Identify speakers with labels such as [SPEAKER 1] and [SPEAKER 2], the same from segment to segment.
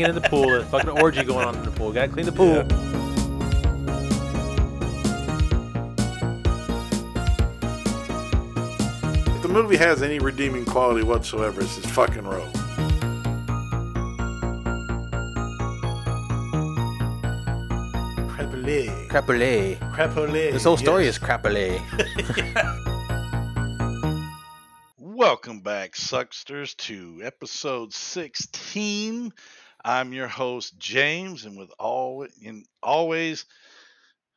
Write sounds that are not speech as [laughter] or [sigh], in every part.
[SPEAKER 1] Banging in the pool. There's a fucking orgy going on in the pool. Gotta clean the pool.
[SPEAKER 2] If the movie has any redeeming quality whatsoever, it's his fucking role. Crapule.
[SPEAKER 1] Crapule.
[SPEAKER 2] Crapule.
[SPEAKER 1] This whole story
[SPEAKER 2] yes.
[SPEAKER 1] is crapule. [laughs]
[SPEAKER 3] Welcome back, Sucksters, to episode 16. I'm your host, James, and with all and always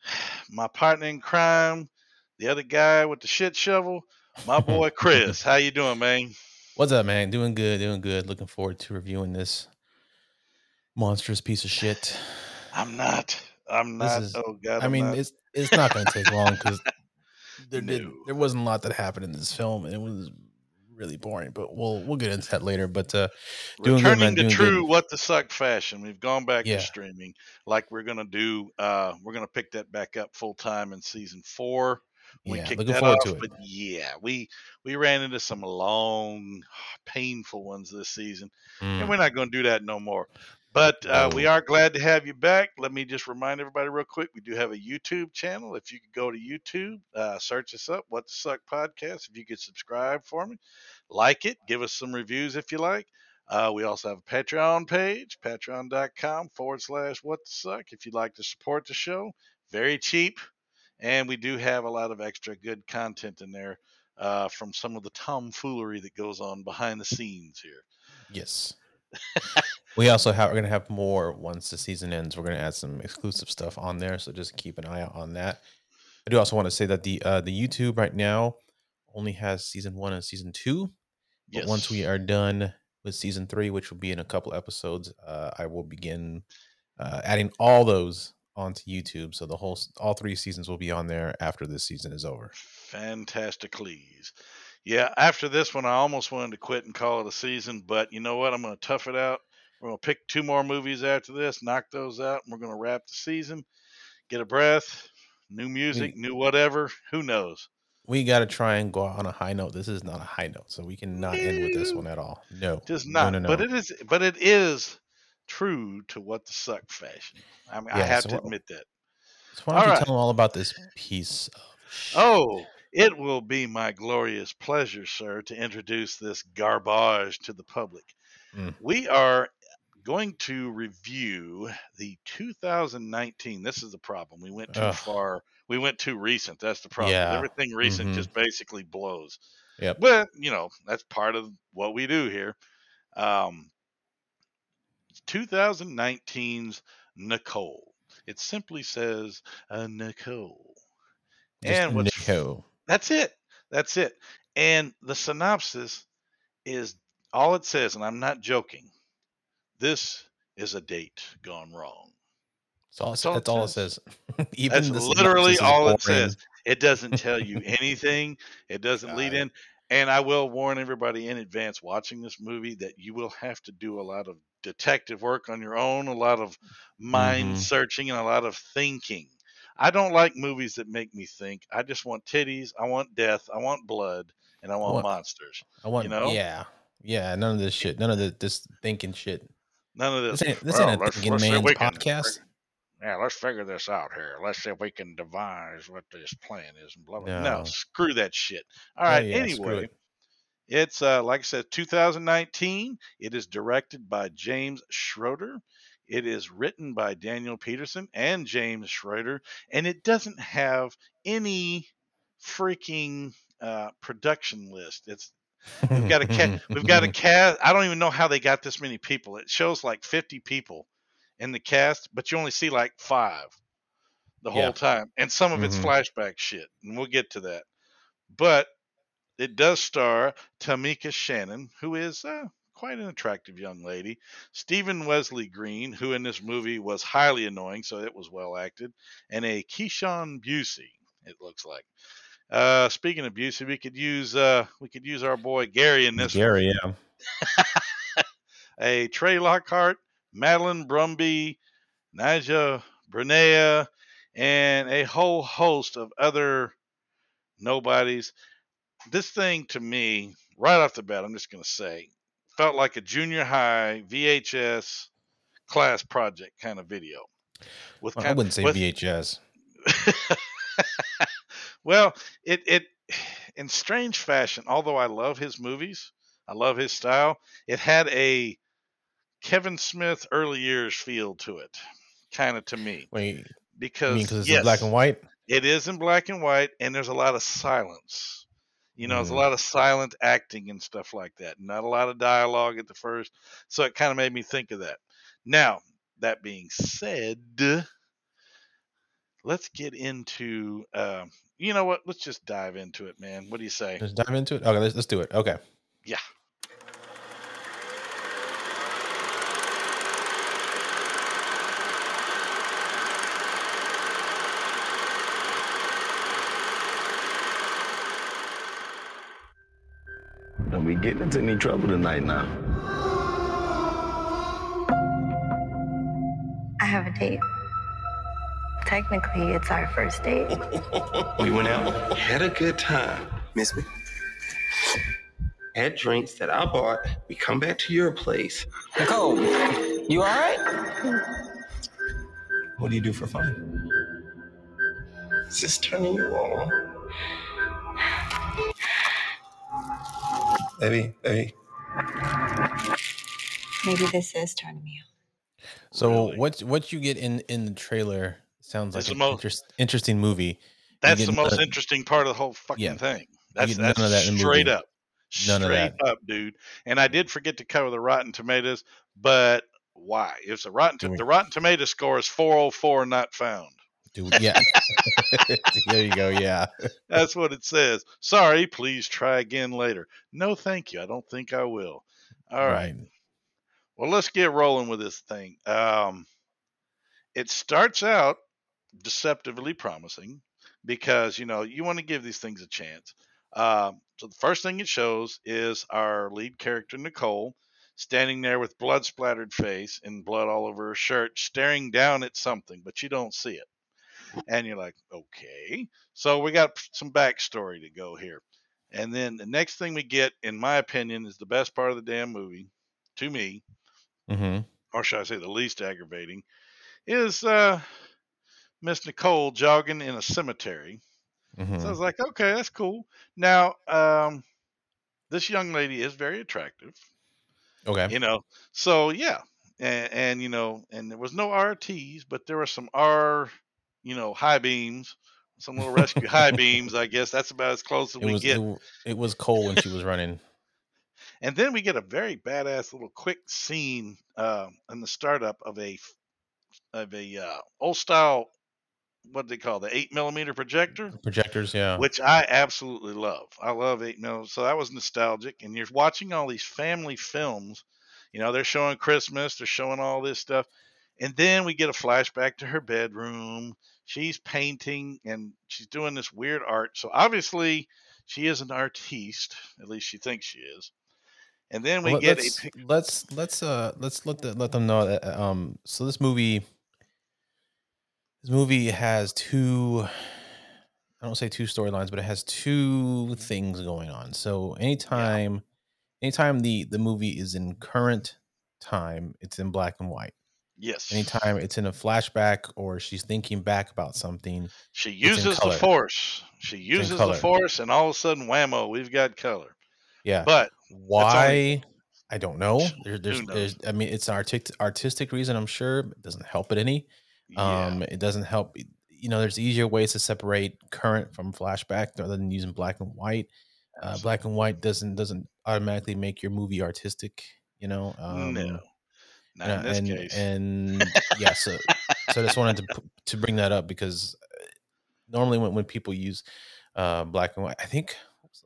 [SPEAKER 3] [sighs] my partner in crime, the other guy with the shit shovel, my [laughs] boy Chris. How you doing, man?
[SPEAKER 4] What's up, man? Doing good, doing good. Looking forward to reviewing this monstrous piece of shit.
[SPEAKER 3] I'm not. I'm not.
[SPEAKER 4] is-
[SPEAKER 3] oh God.
[SPEAKER 4] I
[SPEAKER 3] I'm
[SPEAKER 4] mean,
[SPEAKER 3] not.
[SPEAKER 4] it's it's not going to take long because [laughs] there did
[SPEAKER 3] No.
[SPEAKER 4] there wasn't a lot that happened in this film, and it was really boring. But we'll we'll get into that later. But uh, doing good,
[SPEAKER 3] returning
[SPEAKER 4] man,
[SPEAKER 3] to true
[SPEAKER 4] good.
[SPEAKER 3] what the suck fashion. We've gone back
[SPEAKER 4] Yeah.
[SPEAKER 3] to streaming, like we're gonna do. Uh, we're gonna pick that back up full time in season four. We
[SPEAKER 4] yeah,
[SPEAKER 3] kicked that off,
[SPEAKER 4] to it.
[SPEAKER 3] but yeah, we we ran into some long, [sighs] painful ones this season, and
[SPEAKER 4] Mm,
[SPEAKER 3] we're not going to do that no more. But uh, we are glad to have you back. Let me just remind everybody real quick: we do have a YouTube channel. If you could go to YouTube, uh, search us up, "What the Suck Podcast." If you could subscribe for me, like it, give us some reviews if you like. Uh, we also have a Patreon page, patreon.com forward slash what the suck. If you'd like to support the show, very cheap. And we do have a lot of extra good content in there uh, from some of the tomfoolery that goes on behind the scenes here.
[SPEAKER 4] yes. We also have we're gonna have more once the season ends. We're gonna add some exclusive stuff on there, so just keep an eye out on that. I do also want to say that the uh, the YouTube right now only has season one and season two. But once we are done with season three, which will be in a couple episodes, uh, I will begin uh, adding all those onto YouTube. So the whole all three seasons will be on there after this season is over.
[SPEAKER 3] Fantasticles. Yeah, after this one, I almost wanted to quit and call it a season, but you know what? I'm going to tough it out. We're going to pick two more movies after this, knock those out, and we're going to wrap the season, get a breath, new music, new whatever. Who knows?
[SPEAKER 4] We got to try and go out on a high note. This is not a high note, so we cannot end with this one at all. No,
[SPEAKER 3] Just not.
[SPEAKER 4] no, no.
[SPEAKER 3] But it is. But it is true to what the suck fashion. I mean, I have
[SPEAKER 4] so
[SPEAKER 3] to admit that.
[SPEAKER 4] So why don't you
[SPEAKER 3] Alright.
[SPEAKER 4] tell them all about this piece of oh, shit?
[SPEAKER 3] Oh, it will be my glorious pleasure, sir, to introduce this garbage to the public.
[SPEAKER 4] Mm.
[SPEAKER 3] We are going to review the 2019. This is the problem. We went too
[SPEAKER 4] Ugh.
[SPEAKER 3] far. We went too recent. That's the problem.
[SPEAKER 4] Yeah.
[SPEAKER 3] Everything recent
[SPEAKER 4] Mhm.
[SPEAKER 3] just basically blows.
[SPEAKER 4] Yep.
[SPEAKER 3] But, you know, that's part of what we do here. Um, 2019's Nicole. It simply says uh, Nicole.
[SPEAKER 4] Just
[SPEAKER 3] and what's
[SPEAKER 4] Nico.
[SPEAKER 3] That's it. That's it. And the synopsis is all it says, and I'm not joking. This is a date gone wrong.
[SPEAKER 4] That's all,
[SPEAKER 3] That's all it
[SPEAKER 4] that's all it
[SPEAKER 3] says.
[SPEAKER 4] says. [laughs] Even
[SPEAKER 3] That's literally all it says. It doesn't tell you anything. It doesn't lead in. And I will warn everybody in advance watching this movie that you will have to do a lot of detective work on your own, a lot of mind
[SPEAKER 4] Mhm.
[SPEAKER 3] searching, and a lot of thinking. I don't like movies that make me think. I just want titties. I want death. I want blood, and I want
[SPEAKER 4] want-
[SPEAKER 3] monsters.
[SPEAKER 4] I want, you
[SPEAKER 3] know?
[SPEAKER 4] yeah, yeah. None of this shit. None of the, this thinking shit.
[SPEAKER 3] None of this.
[SPEAKER 4] This ain't this
[SPEAKER 3] "Well,
[SPEAKER 4] ain't a
[SPEAKER 3] let's-
[SPEAKER 4] thinking
[SPEAKER 3] let's
[SPEAKER 4] man's podcast.
[SPEAKER 3] yeah, let's figure this out here. Let's see if we can devise what this plan is and blah blah. No,
[SPEAKER 4] No.
[SPEAKER 3] screw that shit. All right.
[SPEAKER 4] Oh, yeah,
[SPEAKER 3] anyway, it's uh, like I said, 2019. It is directed by James Schroeder. It is written by Daniel Peterson and James Schroeder, and it doesn't have any freaking uh, production list. It's we've got a ca- [laughs] we've got a cast. I don't even know how they got this many people. It shows like 50 people in the cast, but you only see like five the
[SPEAKER 4] Yeah.
[SPEAKER 3] whole time, and some of it's
[SPEAKER 4] Mhm.
[SPEAKER 3] flashback shit, and we'll get to that. But it does star Tamika Shannon, who is uh, quite an attractive young lady. Stephen Wesley Green, who in this movie was highly annoying, so it was well acted, and a Keyshawn Busey. It looks like. Uh, speaking of Busey, we could use uh, we could use our boy Gary in this. one.
[SPEAKER 4] Gary, yeah. [laughs]
[SPEAKER 3] a Trey Lockhart, Madeline Brumby, Naja Brunea, and a whole host of other nobodies. This thing to me, right off the bat, I'm just going to say, felt like a junior high VHS class project kind of video. With
[SPEAKER 4] I
[SPEAKER 3] kind-
[SPEAKER 4] wouldn't say
[SPEAKER 3] with-
[SPEAKER 4] VHS. [laughs]
[SPEAKER 3] well, it it in strange fashion, although I love his movies, I love his style, it had a Kevin Smith early years feel to it, kind of to me.
[SPEAKER 4] Wait,
[SPEAKER 3] Because
[SPEAKER 4] because it's
[SPEAKER 3] yes,
[SPEAKER 4] in black and white?
[SPEAKER 3] it is in black and white, and there's a lot of silence. You know, it's a
[SPEAKER 4] Mm.
[SPEAKER 3] lot of silent acting and stuff like that. Not a lot of dialogue at the first, so it kind of made me think of that. Now, that being said, let's get into. Uh, you know what? Let's just dive into it, man. What do you say?
[SPEAKER 4] Let's dive into it. Okay, let's, let's do it. Okay.
[SPEAKER 3] Yeah.
[SPEAKER 5] Don't be getting into any trouble tonight now.
[SPEAKER 6] I have a date. Technically, it's our first date. [laughs]
[SPEAKER 5] We went out, had a good time. Miss me? Had drinks that I bought. We come back to your place.
[SPEAKER 7] Nicole, you all right?
[SPEAKER 5] What do you do for fun? Is this turning you on? Baby, maybe.
[SPEAKER 6] Maybe this is turning me on.
[SPEAKER 4] So
[SPEAKER 3] Really?
[SPEAKER 4] what what you get in in the trailer sounds like
[SPEAKER 3] It's
[SPEAKER 4] an
[SPEAKER 3] the most-
[SPEAKER 4] interest, interesting movie.
[SPEAKER 3] That's the most
[SPEAKER 4] none-
[SPEAKER 3] interesting part of the whole fucking
[SPEAKER 4] Yeah.
[SPEAKER 3] thing. That's
[SPEAKER 4] get none
[SPEAKER 3] that's
[SPEAKER 4] of that
[SPEAKER 3] straight up.
[SPEAKER 4] None of
[SPEAKER 3] straight
[SPEAKER 4] that.
[SPEAKER 3] up, dude. And I did forget to cover the Rotten Tomatoes, but why? It's a Rotten.
[SPEAKER 4] Do we-
[SPEAKER 3] the Rotten Tomato score is 404, not found.
[SPEAKER 4] Dude, yeah. [laughs] there you go. Yeah. [laughs]
[SPEAKER 3] That's what it says. Sorry, please try again later. No, thank you. I don't think I will. All right. Well, let's get rolling with this thing. Um, it starts out deceptively promising because you know you want to give these things a chance. Um, so the first thing it shows is our lead character Nicole standing there with blood splattered face and blood all over her shirt, staring down at something, but you don't see it. And you're like, okay. So we got some backstory to go here. And then the next thing we get, in my opinion, is the best part of the damn movie to me
[SPEAKER 4] Mm-hmm.
[SPEAKER 3] or should I say the least aggravating, is uh, Miss Nicole jogging in a cemetery.
[SPEAKER 4] Mm-hmm.
[SPEAKER 3] So I was like, okay, that's cool. Now, um, this young lady is very attractive,
[SPEAKER 4] Okay.
[SPEAKER 3] you know. So yeah, and, and you know, and there was no RTs, but there were some R, you know, high beams, some little rescue high beams. I guess that's about as close as
[SPEAKER 4] It
[SPEAKER 3] we
[SPEAKER 4] was
[SPEAKER 3] get.
[SPEAKER 4] it, it was cold when she was running. [laughs]
[SPEAKER 3] And then we get a very badass little quick scene uh, in the startup of a of a uh, old style what do they call the eight millimeter projector,
[SPEAKER 4] Projectors, yeah.
[SPEAKER 3] which I absolutely love. I love eight mil, so that was nostalgic. And you're watching all these family films. You know, they're showing Christmas, they're showing all this stuff, and then we get a flashback to her bedroom. She's painting and she's doing this weird art. So obviously, she is an artiste. At least she thinks she is. And then we
[SPEAKER 4] Well,
[SPEAKER 3] get a
[SPEAKER 4] let's,
[SPEAKER 3] pic-
[SPEAKER 4] let's let's uh let's let the, let them know that uh, um so this movie this movie has two I don't say two storylines but it has two things going on. So anytime anytime the the movie is in current time, it's in black and white.
[SPEAKER 3] Yes.
[SPEAKER 4] Anytime it's in a flashback or she's thinking back about something,
[SPEAKER 3] She uses the force. She uses the force, and all of a sudden, whammo, we've got color.
[SPEAKER 4] yeah.
[SPEAKER 3] But
[SPEAKER 4] why I don't know. There, there's, there's, I mean, it's an artistic artistic reason. I'm sure it doesn't help it any.
[SPEAKER 3] Yeah.
[SPEAKER 4] Um, it doesn't help. You know, there's easier ways to separate current from flashback rather than using black and white. Uh, black and white doesn't doesn't automatically make your movie artistic. You know. Um,
[SPEAKER 3] no, not
[SPEAKER 4] uh,
[SPEAKER 3] in this
[SPEAKER 4] and
[SPEAKER 3] case.
[SPEAKER 4] and yeah, so so I just wanted to to bring that up because uh, normally when, when people use uh, black and white, I think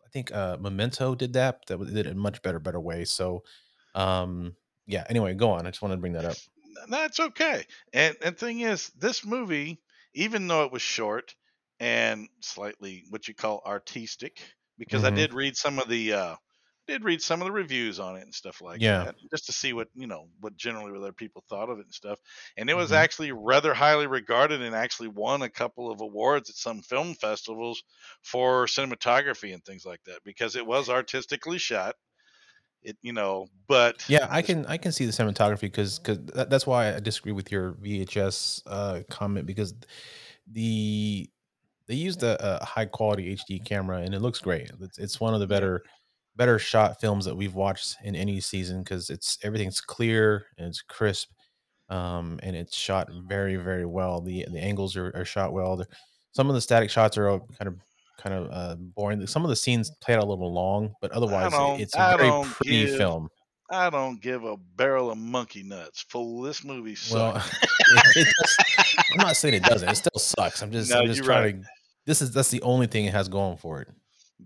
[SPEAKER 4] I think uh, Memento did that. That was- did it in a much better better way. So um, yeah. Anyway, go on. I just wanted to bring that up.
[SPEAKER 3] That's okay. And and thing is, this movie, even though it was short and slightly what you call artistic, because I
[SPEAKER 4] Mhm.
[SPEAKER 3] did read some of the uh did read some of the reviews on it and stuff like
[SPEAKER 4] Yeah.
[SPEAKER 3] that, just to see what you know what generally other people thought of it and stuff. And it was
[SPEAKER 4] Mhm.
[SPEAKER 3] actually rather highly regarded and actually won a couple of awards at some film festivals for cinematography and things like that because it was artistically shot. It you know, but
[SPEAKER 4] Yeah, I can I can see the cinematography because because that, that's why I disagree with your VHS uh, comment because the they used a, a high quality HD camera and it looks great. It's, it's one of the better better shot films that we've watched in any season because it's everything's clear and it's crisp um, and it's shot very very well. The the angles are, are shot well. Some of the static shots are all kind of kind of uh, boring. Some of the scenes play out a little long, but otherwise it's
[SPEAKER 3] I
[SPEAKER 4] a very
[SPEAKER 3] don't
[SPEAKER 4] pretty
[SPEAKER 3] give
[SPEAKER 4] film.
[SPEAKER 3] I don't give a barrel of monkey nuts. Fool, this movie
[SPEAKER 4] Well,
[SPEAKER 3] sucks. [laughs]
[SPEAKER 4] it, it I'm not saying it doesn't. It still sucks. I'm [laughs] just,
[SPEAKER 3] No,
[SPEAKER 4] I'm just trying
[SPEAKER 3] right.
[SPEAKER 4] to. This is that's the only thing it has going for it.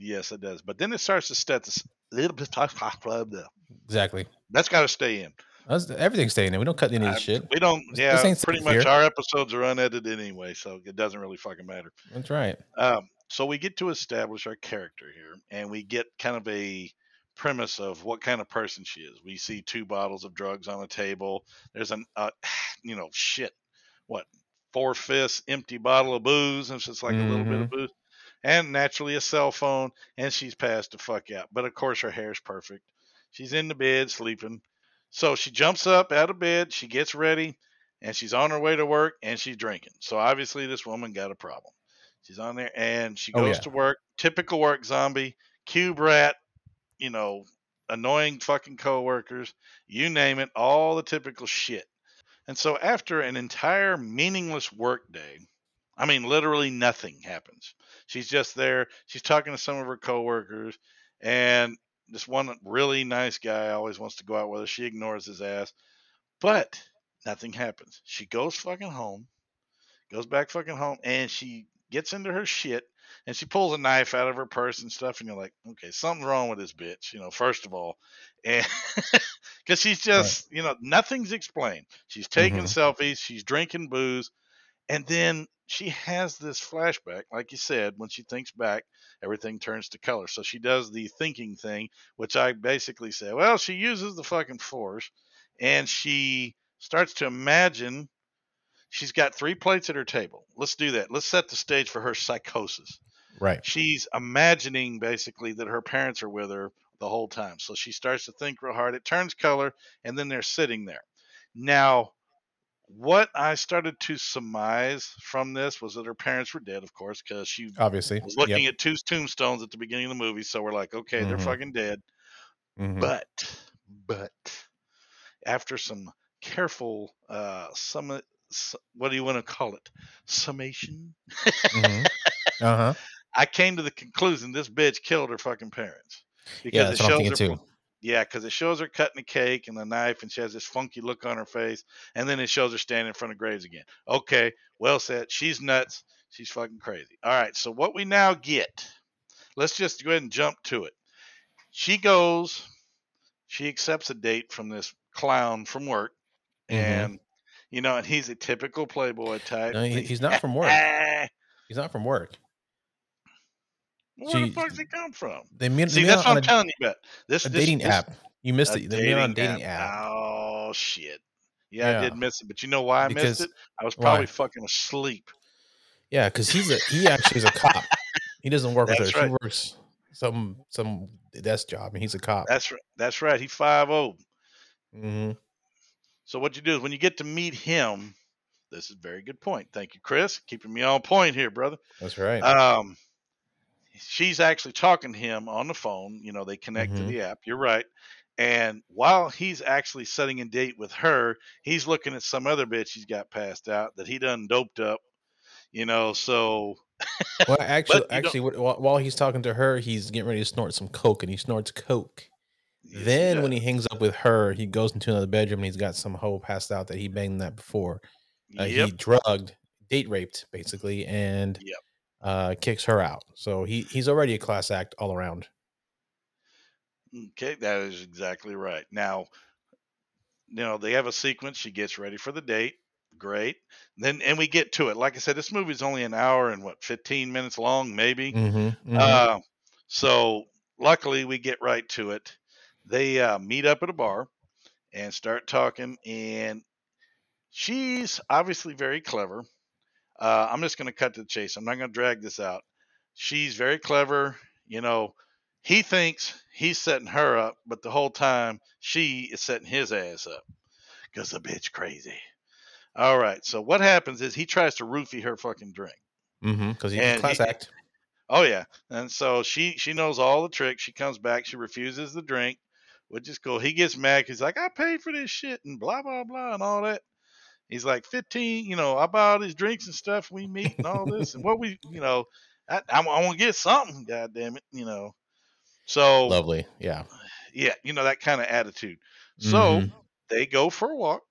[SPEAKER 3] Yes, it does. But then it starts to step this little bit talk club. There.
[SPEAKER 4] Exactly.
[SPEAKER 3] That's got to stay in.
[SPEAKER 4] That's, everything's staying in. We don't cut any of this shit.
[SPEAKER 3] We don't. Yeah, pretty much
[SPEAKER 4] here.
[SPEAKER 3] our episodes are unedited anyway, so it doesn't really fucking matter.
[SPEAKER 4] That's right.
[SPEAKER 3] Um, so we get to establish our character here, and we get kind of a premise of what kind of person she is. We see two bottles of drugs on a table. There's an, uh, [sighs] you know, shit, what, four fifths empty bottle of booze, and it's just like a little bit of
[SPEAKER 4] Mm-hmm.
[SPEAKER 3] booze, and naturally a cell phone, and she's passed the fuck out. But of course, her hair's perfect. She's in the bed sleeping. So she jumps up out of bed, she gets ready, and she's on her way to work, and she's drinking. So obviously, this woman got a problem. She's on there and she
[SPEAKER 4] Oh,
[SPEAKER 3] goes
[SPEAKER 4] yeah.
[SPEAKER 3] to work. Typical work zombie, cube rat, you know, annoying fucking coworkers, you name it, all the typical shit. And so after an entire meaningless work day, I mean literally nothing happens. She's just there, she's talking to some of her coworkers, and this one really nice guy always wants to go out with her. She ignores his ass. But nothing happens. She goes fucking home goes back fucking home and she gets into her shit and she pulls a knife out of her purse and stuff and you're like okay something's wrong with this bitch you know first of all and [laughs] because she's just you know nothing's explained she's taking
[SPEAKER 4] Mhm.
[SPEAKER 3] selfies she's drinking booze and then she has this flashback like you said when she thinks back everything turns to color so she does the thinking thing which i basically say well she uses the fucking force and she starts to imagine she's got three plates at her table. Let's do that. Let's set the stage for her psychosis.
[SPEAKER 4] Right.
[SPEAKER 3] She's imagining basically that her parents are with her the whole time. So she starts to think real hard. It turns color, and then they're sitting there. Now, what I started to surmise from this was that her parents were dead, of course, because she
[SPEAKER 4] Obviously.
[SPEAKER 3] was looking
[SPEAKER 4] Yep.
[SPEAKER 3] at two tombstones at the beginning of the movie. So we're like, okay, they're
[SPEAKER 4] Mhm.
[SPEAKER 3] fucking dead.
[SPEAKER 4] Mhm.
[SPEAKER 3] But, but, after some careful, uh, sum, what do you want to call it? Summation.
[SPEAKER 4] Mhm. Uh huh. [laughs]
[SPEAKER 3] I came to the conclusion this bitch killed her fucking parents.
[SPEAKER 4] Yeah, that's what I'm thinking
[SPEAKER 3] her,
[SPEAKER 4] too.
[SPEAKER 3] Yeah, because it shows her cutting a cake and the knife, and she has this funky look on her face, and then it shows her standing in front of graves again. Okay, well said. She's nuts. She's fucking crazy. All right, so what we now get, let's just go ahead and jump to it. She goes, she accepts a date from this clown from work,
[SPEAKER 4] Mhm.
[SPEAKER 3] and you know, and he's a typical playboy type.
[SPEAKER 4] No, he- he's not from work. [laughs] He's not from work.
[SPEAKER 3] Where the
[SPEAKER 4] She-
[SPEAKER 3] fuck's he come from?
[SPEAKER 4] They meet,
[SPEAKER 3] See,
[SPEAKER 4] they
[SPEAKER 3] that's what I'm
[SPEAKER 4] a,
[SPEAKER 3] telling you about. This
[SPEAKER 4] a
[SPEAKER 3] this-
[SPEAKER 4] dating
[SPEAKER 3] this-
[SPEAKER 4] app. You missed it. They met on a dating app.
[SPEAKER 3] Oh shit! Yeah, I did miss it, but you know why I
[SPEAKER 4] Because-
[SPEAKER 3] missed it? I was
[SPEAKER 4] why?
[SPEAKER 3] probably fucking asleep.
[SPEAKER 4] Yeah, because he's a he actually is a cop. He doesn't work with her.
[SPEAKER 3] That's
[SPEAKER 4] She works some some desk job, and he's a cop.
[SPEAKER 3] That's right. That's right. He five zero.
[SPEAKER 4] hmm
[SPEAKER 3] So what you do is when you get to meet him, this is a very good point. Thank you, Chris, keeping me on point here, brother.
[SPEAKER 4] That's right.
[SPEAKER 3] Um, she's actually talking to him on the phone. You know, they connect to
[SPEAKER 4] Mhm.
[SPEAKER 3] the app. You're right. And while he's actually setting a date with her, he's looking at some other bitch he's got passed out that he done doped up. You know, so
[SPEAKER 4] Well, [laughs] actually,
[SPEAKER 3] you don't-
[SPEAKER 4] actually, while, he's talking to her, he's getting ready to snort some coke, and he snorts coke.
[SPEAKER 3] Yes, he
[SPEAKER 4] then, when he hangs up with her, he goes into another bedroom, and he's got some hoe passed out that he banged that before. Uh,
[SPEAKER 3] yep.
[SPEAKER 4] He drugged, date raped, basically, and
[SPEAKER 3] Yep.
[SPEAKER 4] Uh, kicks her out. So he he's already a class act all around.
[SPEAKER 3] Okay, that is exactly right. Now, you know, they have a sequence. She gets ready for the date. Great. Then, and we get to it. Like I said, this movie's only an hour and what, 15 minutes long, maybe.
[SPEAKER 4] Mm-hmm,
[SPEAKER 3] Uh, so luckily, we get right to it. They uh, meet up at a bar and start talking, and she's obviously very clever. Uh, I'm just going to cut to the chase. I'm not going to drag this out. She's very clever. You know, he thinks he's setting her up, but the whole time she is setting his ass up because the bitch crazy. All right. So what happens is he tries to roofie her fucking drink.
[SPEAKER 4] mm-hmm, because he's a class
[SPEAKER 3] he-
[SPEAKER 4] act.
[SPEAKER 3] Oh yeah, and so she she knows all the tricks. She comes back. She refuses the drink, which is cool. He gets mad. He's like, I paid for this shit and blah blah blah and all that. He's like, fifteen. You know, I buy all these drinks and stuff. We meet and all this and what we, you know, I I, want to get something. God damn it, you know. So
[SPEAKER 4] Lovely, yeah.
[SPEAKER 3] yeah, you know that kind of attitude. So
[SPEAKER 4] Mhm.
[SPEAKER 3] they go for a walk.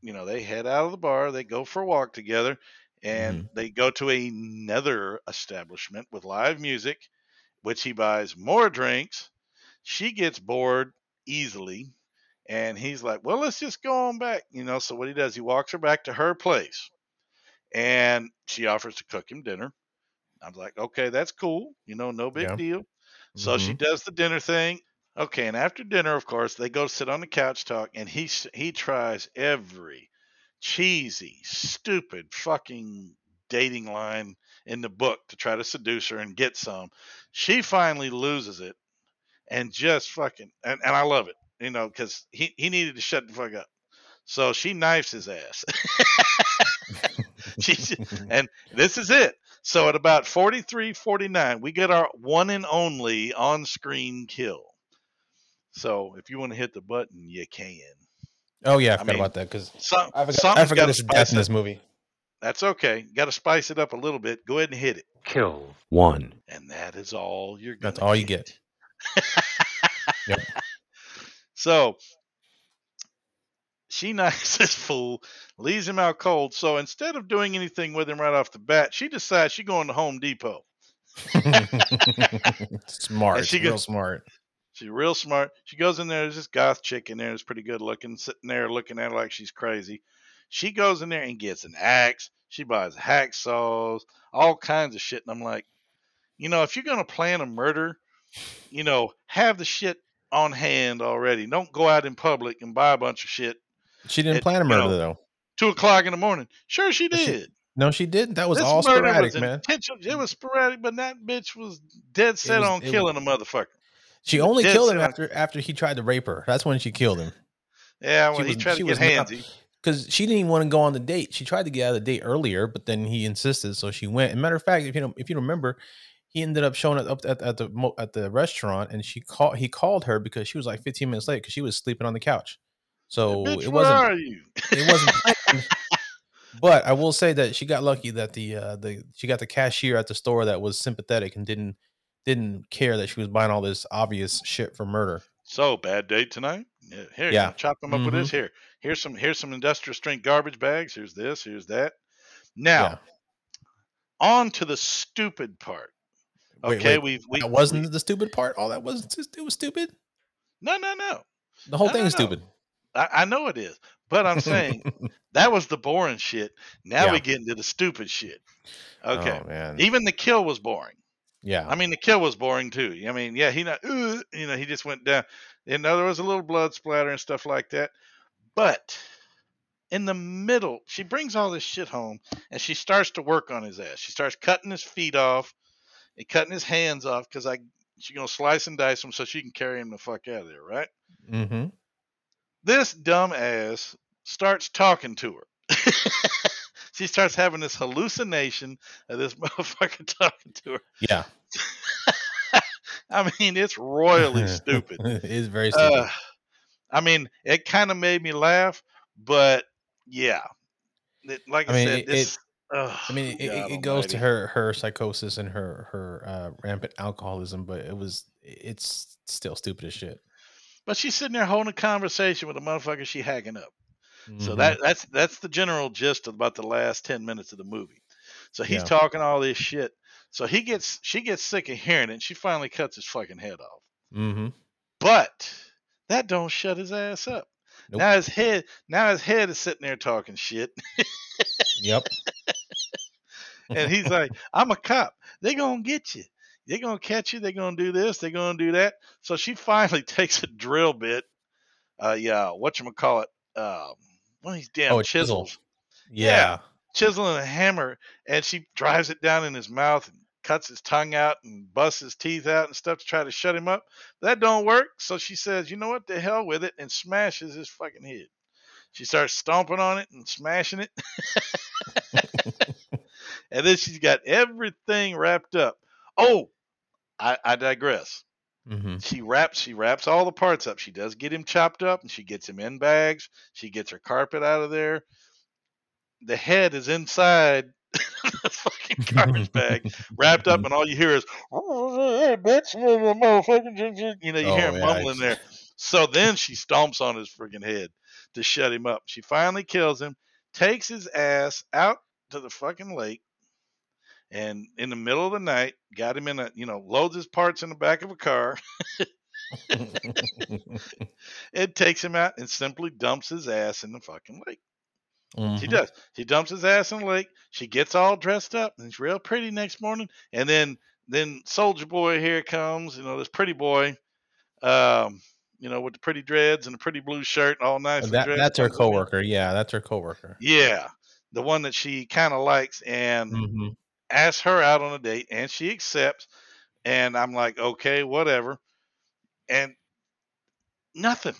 [SPEAKER 3] You know, they head out of the bar. They go for a walk together, and they go to another establishment with live music, which he buys more drinks. She gets bored easily, and he's like, "Well, let's just go on back." You know, so what he does, he walks her back to her place, and she offers to cook him dinner. I'm like, "Okay, that's cool. You know, no big
[SPEAKER 4] Yeah.
[SPEAKER 3] deal." So she mm-hmm. does the dinner thing. Okay, and after dinner, of course, they go sit on the couch talk, and he he tries every cheesy, stupid, fucking dating line in the book to try to seduce her and get some. She finally loses it and just fucking and, and I love it, you know, because he, he needed to shut the fuck up. So she knifes his ass. [laughs] she, and this is it. So at about 43 49, we get our one and only on screen kill. So if you want to hit the button, you can.
[SPEAKER 4] Oh yeah, I
[SPEAKER 3] I
[SPEAKER 4] forgot
[SPEAKER 3] mean,
[SPEAKER 4] about that because
[SPEAKER 3] Some,
[SPEAKER 4] I forgot, I forgot
[SPEAKER 3] gotta
[SPEAKER 4] there's a
[SPEAKER 3] spice
[SPEAKER 4] death in this movie.
[SPEAKER 3] That's okay. Got to spice it up a little bit. Go ahead and hit it.
[SPEAKER 1] Kill one.
[SPEAKER 3] And that is all you're
[SPEAKER 4] That's
[SPEAKER 3] gonna
[SPEAKER 4] all you get. [laughs] Yep.
[SPEAKER 3] So she [laughs] knifes this fool, leaves him out cold. So instead of doing anything with him right off the bat, she decides she's going to Home Depot. [laughs]
[SPEAKER 4] smart,
[SPEAKER 3] she
[SPEAKER 4] real smart.
[SPEAKER 3] She's real smart. She goes in there. There's this goth chick in there It's pretty good looking, sitting there looking at her like she's crazy. She goes in there and gets an axe. She buys hacksaws, all kinds of shit. And I'm like, you know, if you're going to plan a murder, you know, have the shit on hand already. Don't go out in public and buy a bunch of shit.
[SPEAKER 4] She didn't
[SPEAKER 3] It-
[SPEAKER 4] plan a
[SPEAKER 3] you
[SPEAKER 4] murder
[SPEAKER 3] know,
[SPEAKER 4] though.
[SPEAKER 3] Two o'clock in the morning. Sure, she
[SPEAKER 4] But she-
[SPEAKER 3] did.
[SPEAKER 4] No, she didn't. That was
[SPEAKER 3] this
[SPEAKER 4] all sporadic,
[SPEAKER 3] was
[SPEAKER 4] man.
[SPEAKER 3] It was sporadic, but that bitch was dead set
[SPEAKER 4] was-
[SPEAKER 3] on killing a motherfucker.
[SPEAKER 4] She only
[SPEAKER 3] dead
[SPEAKER 4] killed him after after he tried to rape her. That's when she killed him.
[SPEAKER 3] Yeah, well,
[SPEAKER 4] She
[SPEAKER 3] he
[SPEAKER 4] was-
[SPEAKER 3] tried to get
[SPEAKER 4] was
[SPEAKER 3] handsy.
[SPEAKER 4] because she didn't even want to go on the date. She tried to get out of the date earlier, but then he insisted, so she went. And matter of fact, if you know, if you remember, he ended up showing up at, at the at the restaurant, and she called. He called her because she was like 15 minutes late because she was sleeping on the couch. So
[SPEAKER 3] Bitch,
[SPEAKER 4] it wasn't.
[SPEAKER 3] are you?
[SPEAKER 4] It wasn't. [laughs] but I will say that she got lucky that the uh, the she got the cashier at the store that was sympathetic and didn't didn't care that she was buying all this obvious shit for murder.
[SPEAKER 3] So bad date tonight. Here,
[SPEAKER 4] Yeah.
[SPEAKER 3] chop them up with this. Here, here's some here's some industrial strength garbage bags. Here's this. Here's that. Now,
[SPEAKER 4] Yeah.
[SPEAKER 3] on to the stupid part.
[SPEAKER 4] Wait,
[SPEAKER 3] Okay,
[SPEAKER 4] wait,
[SPEAKER 3] we've we
[SPEAKER 4] that wasn't the stupid part. All that was it was stupid.
[SPEAKER 3] no no no.
[SPEAKER 4] The whole
[SPEAKER 3] No,
[SPEAKER 4] thing
[SPEAKER 3] no,
[SPEAKER 4] is
[SPEAKER 3] no.
[SPEAKER 4] stupid.
[SPEAKER 3] I, I know it is, but I'm saying [laughs] that was the boring shit. Now
[SPEAKER 4] Yeah.
[SPEAKER 3] we get into the stupid shit. Okay,
[SPEAKER 4] Oh man.
[SPEAKER 3] even the kill was boring.
[SPEAKER 4] yeah.
[SPEAKER 3] I mean, the kill was boring too. I mean, yeah, he not, "Ugh," you know, he just went down. You know, there was a little blood splatter and stuff like that. But in the middle, she brings all this shit home and she starts to work on his ass. She starts cutting his feet off and cutting his hands off because I she's gonna slice and dice him so she can carry him the fuck out of there, right?
[SPEAKER 4] mm-hmm.
[SPEAKER 3] This dumbass starts talking to her. [laughs] she starts having this hallucination of this [laughs] motherfucker talking to her.
[SPEAKER 4] Yeah. [laughs]
[SPEAKER 3] I mean, it's royally stupid.
[SPEAKER 4] it is very stupid.
[SPEAKER 3] Uh, I mean, it kind of made me laugh, but yeah, It- like I,
[SPEAKER 4] I mean,
[SPEAKER 3] said,
[SPEAKER 4] it-
[SPEAKER 3] this. Ugh,
[SPEAKER 4] I mean, it, it, it goes to her her psychosis and her her uh, rampant alcoholism, but it was it's still stupid as shit.
[SPEAKER 3] But she's sitting there holding a conversation with a motherfucker she hacking up. So
[SPEAKER 4] Mhm.
[SPEAKER 3] that that's that's the general gist of about the last ten minutes of the movie. So he's
[SPEAKER 4] Yeah.
[SPEAKER 3] talking all this shit. So he gets she gets sick of hearing it. and She finally cuts his fucking head off.
[SPEAKER 4] Mhm.
[SPEAKER 3] But that don't shut his ass up.
[SPEAKER 4] Nope.
[SPEAKER 3] Now his head now his head is sitting there talking shit,
[SPEAKER 4] Yep. [laughs]
[SPEAKER 3] and he's like, "I'm a cop. They're gonna get you. They're gonna catch you. They're gonna do this. They're gonna do that." So she finally [laughs] takes a drill bit. Uh, yeah, what you call it? Um, one of these damn
[SPEAKER 4] Oh, chisel.
[SPEAKER 3] chisels.
[SPEAKER 4] Yeah.
[SPEAKER 3] chisel and a hammer, and she drives it down in his mouth and cuts his tongue out and busts his teeth out and stuff to try to shut him up. That don't work. So she says, "You know what? The hell with it," and smashes his fucking head. She starts stomping on it and smashing it, [laughs] and then she's got everything wrapped up. Oh, I, I digress.
[SPEAKER 4] hmm
[SPEAKER 3] She wraps she wraps all the parts up. She does get him chopped up and she gets him in bags. She gets her carpet out of there. The head is inside [laughs] the fucking garbage bag, wrapped up, and all you hear is "Hey, bitch, motherfucker," you know, you hear
[SPEAKER 4] Oh,
[SPEAKER 3] him
[SPEAKER 4] yeah,
[SPEAKER 3] mumbling there. So then she stomps on his freaking head to shut him up. She finally kills him, takes his ass out to the fucking lake, and in the middle of the night, got him in a you know, loads his parts in the back of a car. [laughs] It takes him out and simply dumps his ass in the fucking lake. She
[SPEAKER 4] Mhm.
[SPEAKER 3] does. She dumps his ass in the lake. She gets all dressed up and it's real pretty next morning. And then then Soldier Boy here comes, you know, this pretty boy, um, you know, with the pretty dreads and the pretty blue shirt, all nice. and
[SPEAKER 4] That, that's her coworker. Yeah, that's her coworker.
[SPEAKER 3] Yeah, the one that she kind of likes, and
[SPEAKER 4] hmm
[SPEAKER 3] asks her out on a date, and she accepts. And I'm like, okay, whatever. And nothing.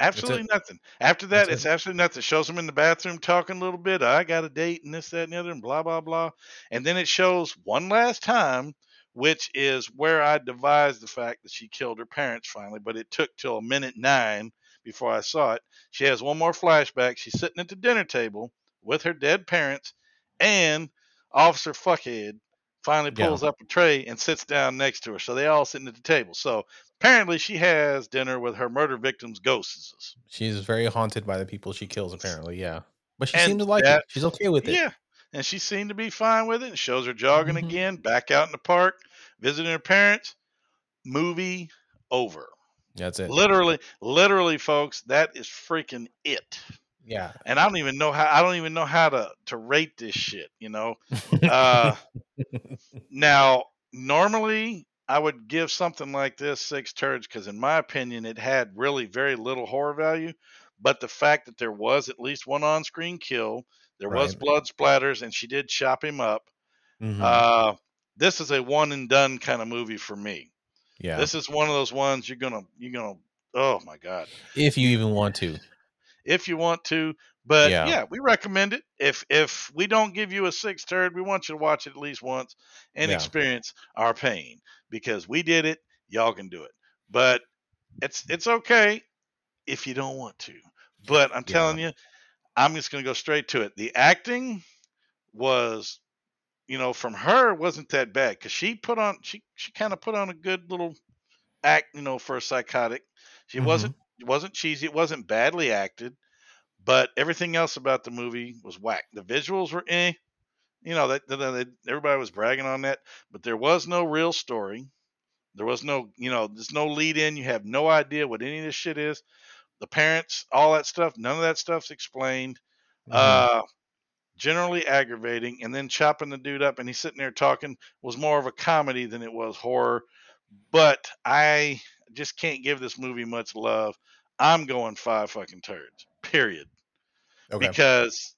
[SPEAKER 3] Absolutely nothing. After that,
[SPEAKER 4] That's
[SPEAKER 3] it's absolutely nothing. Shows him in the bathroom talking a little bit. I got a date and this, that, and the other, and blah, blah, blah. And then it shows one last time, which is where I devised the fact that she killed her parents finally, but it took till a minute nine before I saw it. She has one more flashback. She's sitting at the dinner table with her dead parents, and Officer Fuckhead finally
[SPEAKER 4] Yeah.
[SPEAKER 3] pulls up a tray and sits down next to her. So they all sitting at the table. So apparently she has dinner with her murder victims' ghosts.
[SPEAKER 4] She's very haunted by the people she kills. Apparently, yeah. But she
[SPEAKER 3] And
[SPEAKER 4] seemed to like
[SPEAKER 3] that-
[SPEAKER 4] it. She's okay with it.
[SPEAKER 3] Yeah. And she seemed to be fine with it and shows her jogging
[SPEAKER 4] Mhm.
[SPEAKER 3] again, back out in the park, visiting her parents. Movie over.
[SPEAKER 4] That's it.
[SPEAKER 3] Literally, literally, folks, that is freaking it.
[SPEAKER 4] Yeah.
[SPEAKER 3] And I don't even know how I don't even know how to to rate this shit, you know. Uh [laughs] now normally I would give something like this six turds because in my opinion it had really very little horror value. But the fact that there was at least one on screen kill, there was blood splatters, and she did chop him up.
[SPEAKER 4] Mhm.
[SPEAKER 3] Uh this is a one and done kind of movie for me.
[SPEAKER 4] yeah.
[SPEAKER 3] This is one of those ones you're gonna you're gonna oh my god
[SPEAKER 4] if you even want to.
[SPEAKER 3] If you want to. But
[SPEAKER 4] Yeah.
[SPEAKER 3] yeah. we recommend it. If if we don't give you a six turd, we want you to watch it at least once and
[SPEAKER 4] Yeah.
[SPEAKER 3] experience our pain because we did it. Y'all can do it. But it's it's okay if you don't want to. But I'm
[SPEAKER 4] Yeah.
[SPEAKER 3] telling you, I'm just gonna go straight to it. The acting was, you know, from her wasn't that bad because she put on she she kind of put on a good little act, you know, for a psychotic. She
[SPEAKER 4] Mhm.
[SPEAKER 3] wasn't it wasn't cheesy. It wasn't badly acted, but everything else about the movie was whack. The visuals were eh. You know that, that, that everybody was bragging on that, but there was no real story. There was no, you know, there's no lead in. You have no idea what any of this shit is. The parents, all that stuff, none of that stuff's explained.
[SPEAKER 4] Mhm.
[SPEAKER 3] Uh, generally aggravating, and then chopping the dude up and he's sitting there talking was more of a comedy than it was horror. But I just can't give this movie much love. I'm going five fucking turds. Period.
[SPEAKER 4] okay.
[SPEAKER 3] Because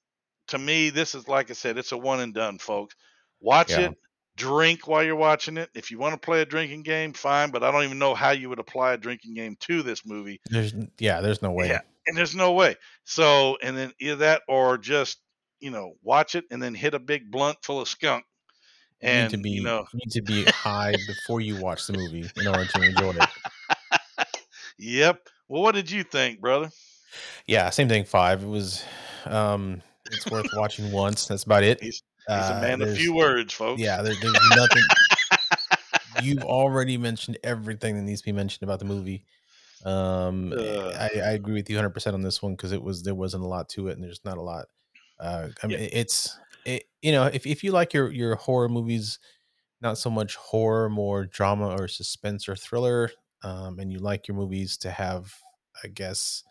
[SPEAKER 3] to me, this is like I said, it's a one and done, folks. Watch
[SPEAKER 4] Yeah.
[SPEAKER 3] it, drink while you're watching it. If you want to play a drinking game, fine. But I don't even know how you would apply a drinking game to this movie.
[SPEAKER 4] There's yeah. There's no way.
[SPEAKER 3] Yeah, and there's no way. So, and then either that or just you know watch it and then hit a big blunt full of skunk.
[SPEAKER 4] You
[SPEAKER 3] And
[SPEAKER 4] need to be
[SPEAKER 3] you know,
[SPEAKER 4] you need to be high before you watch the movie in order to enjoy it. [laughs]
[SPEAKER 3] yep, Well, what did you think, brother?
[SPEAKER 4] Yeah, same thing. Five. It was. Um, it's worth watching once. That's about it.
[SPEAKER 3] He's,
[SPEAKER 4] Uh,
[SPEAKER 3] he's a man of few words, folks.
[SPEAKER 4] Yeah, there, there's nothing. [laughs] You've already mentioned everything that needs to be mentioned about the movie. Um,
[SPEAKER 3] Uh.
[SPEAKER 4] I, I agree with you 100 percent on this one because it was there wasn't a lot to it, and there's not a lot. Uh, I mean,
[SPEAKER 3] Yeah.
[SPEAKER 4] it's it, you know if if you like your your horror movies, not so much horror, more drama or suspense or thriller, um, and you like your movies to have, I guess,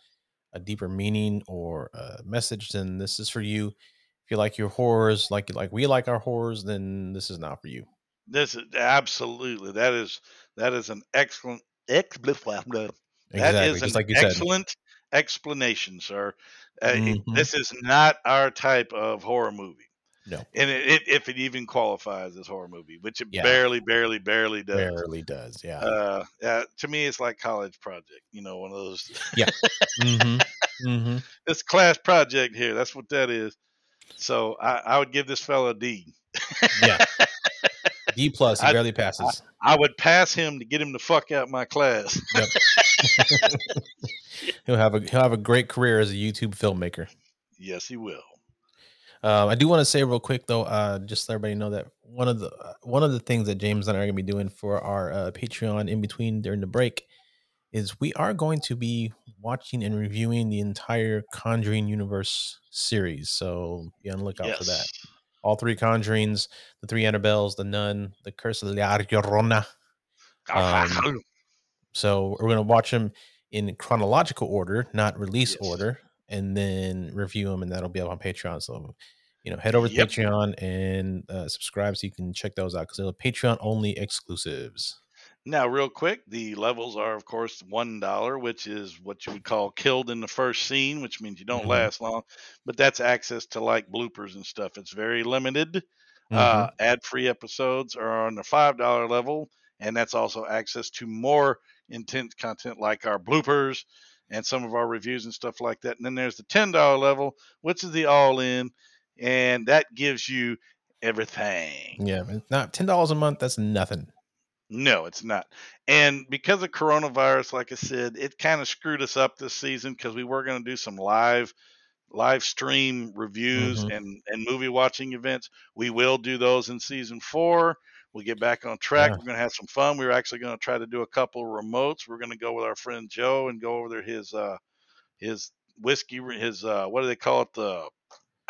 [SPEAKER 4] a deeper meaning or a message, then this is for you. If you like your horrors, like like we like our horrors, then this is not for you.
[SPEAKER 3] This is absolutely that is that is an excellent ex- [laughs] blah. That
[SPEAKER 4] Exactly,
[SPEAKER 3] is an
[SPEAKER 4] like you said.
[SPEAKER 3] excellent explanation, sir. Uh,
[SPEAKER 4] Mhm.
[SPEAKER 3] this is not our type of horror movie.
[SPEAKER 4] No.
[SPEAKER 3] And it, it, if it even qualifies as horror movie, which it
[SPEAKER 4] Yeah.
[SPEAKER 3] barely, barely, barely does.
[SPEAKER 4] Barely does, yeah.
[SPEAKER 3] Uh, uh, to me, it's like college project. You know, one of those. Yeah.
[SPEAKER 4] hmm [laughs] hmm
[SPEAKER 3] it's class project here. That's what that is. So I, I would give this fellow a D.
[SPEAKER 4] Yeah. [laughs] D plus, he
[SPEAKER 3] I-
[SPEAKER 4] barely passes.
[SPEAKER 3] I would pass him to get him to fuck out my class.
[SPEAKER 4] Yep. [laughs] he'll have a he'll have a great career as a YouTube filmmaker.
[SPEAKER 3] yes, he will.
[SPEAKER 4] Um, I do want to say real quick though, uh, just so everybody know that one of the uh, one of the things that James and I are going to be doing for our uh, Patreon in between during the break is we are going to be watching and reviewing the entire Conjuring universe series. So be on the lookout for that. All three Conjurings, the three Annabelles, the Nun, the Curse of La Llorona. Um, So we're gonna watch them in chronological order, not release
[SPEAKER 3] Yes.
[SPEAKER 4] order, and then review them, and that'll be up on Patreon. So, you know, head over to
[SPEAKER 3] Yep.
[SPEAKER 4] Patreon and uh, subscribe so you can check those out because they're Patreon only exclusives.
[SPEAKER 3] Now, real quick, the levels are, of course, one dollar, which is what you would call killed in the first scene, which means you don't
[SPEAKER 4] Mhm.
[SPEAKER 3] last long. But that's access to like bloopers and stuff. It's very limited. Uh,
[SPEAKER 4] Mhm.
[SPEAKER 3] ad-free episodes are on the five dollar level, and that's also access to more intense content like our bloopers and some of our reviews and stuff like that. And then there's the ten dollar level, which is the all-in, and that gives you everything.
[SPEAKER 4] yeah, but not ten dollars a month. That's nothing.
[SPEAKER 3] No, it's not. And because of coronavirus, like I said, it kind of screwed us up this season because we were going to do some live live stream reviews
[SPEAKER 4] Mhm.
[SPEAKER 3] and and movie watching events. We will do those in season 4. We'll get back on track.
[SPEAKER 4] Yeah.
[SPEAKER 3] We're going to have some fun. We're actually going to try to do a couple of remotes. We're going to go with our friend Joe and go over there his uh his whiskey his uh what do they call it the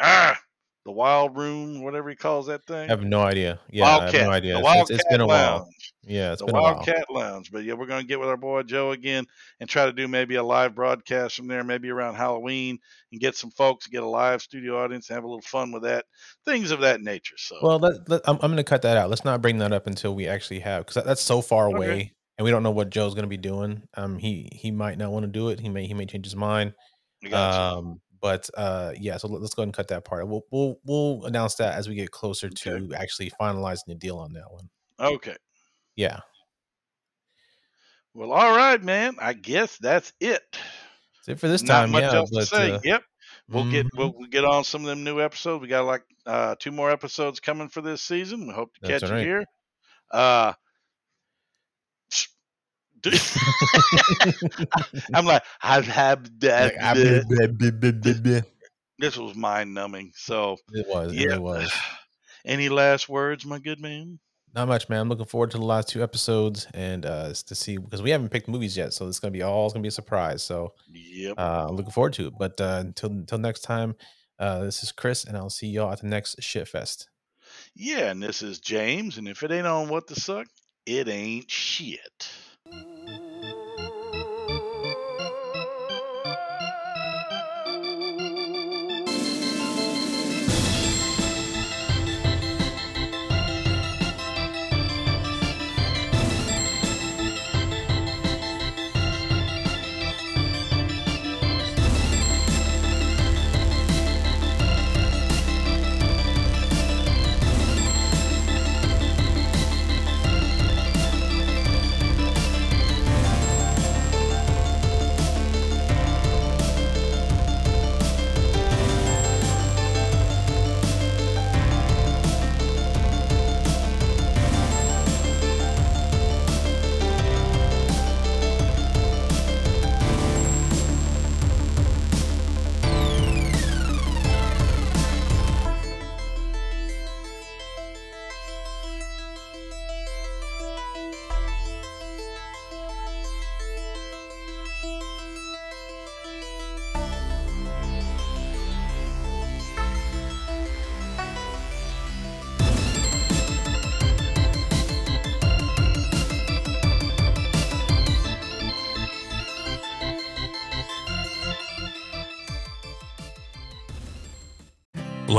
[SPEAKER 3] ah the wild room whatever he calls that thing.
[SPEAKER 4] I have no idea. Yeah, I have no idea.
[SPEAKER 3] The
[SPEAKER 4] It's- it's- it's
[SPEAKER 3] Wildcat
[SPEAKER 4] been a while.
[SPEAKER 3] Lounge
[SPEAKER 4] Yeah, it's
[SPEAKER 3] the
[SPEAKER 4] been a while.
[SPEAKER 3] Wildcat Lounge. But yeah, we're going to get with our boy Joe again and try to do maybe a live broadcast from there, maybe around Halloween, and get some folks, get a live studio audience, and have a little fun with that, things of that nature. So,
[SPEAKER 4] Well, let, let- I'm, I'm going to cut that out. Let's not bring that up until we actually have because that, that's so far
[SPEAKER 3] Okay.
[SPEAKER 4] away, and we don't know what Joe's going to be doing. Um, he he might not want to do it. He may he may change his mind. Um, but uh, yeah. So let, us go ahead and cut that part. We'll we'll we'll announce that as we get closer
[SPEAKER 3] Okay.
[SPEAKER 4] to actually finalizing the deal on that one.
[SPEAKER 3] okay.
[SPEAKER 4] Yeah.
[SPEAKER 3] Well, all right, man. I guess that's it.
[SPEAKER 4] That's it for this
[SPEAKER 3] Not
[SPEAKER 4] time.
[SPEAKER 3] much
[SPEAKER 4] yeah,
[SPEAKER 3] else
[SPEAKER 4] but
[SPEAKER 3] to say.
[SPEAKER 4] uh,
[SPEAKER 3] yep. We'll get
[SPEAKER 4] mhm,
[SPEAKER 3] we'll, we'll get on some of them new episodes. We got like uh, two more episodes coming for this season. We hope to
[SPEAKER 4] That's
[SPEAKER 3] catch
[SPEAKER 4] right.
[SPEAKER 3] you here. Uh, [laughs] I'm like, I've had that.
[SPEAKER 4] like,
[SPEAKER 3] this was mind numbing. So,
[SPEAKER 4] It was.
[SPEAKER 3] yeah.
[SPEAKER 4] It was. [sighs]
[SPEAKER 3] Any last words, my good man?
[SPEAKER 4] Not much, man. I'm looking forward to the last two episodes and uh to see because we haven't picked movies yet, so it's gonna be all it's gonna be a surprise. So
[SPEAKER 3] Yep.
[SPEAKER 4] uh I'm looking forward to it. But uh until until next time, uh this is Chris and I'll see y'all at the next shit fest.
[SPEAKER 3] yeah, and this is James, and if it ain't on what the suck, it ain't shit. Ooh.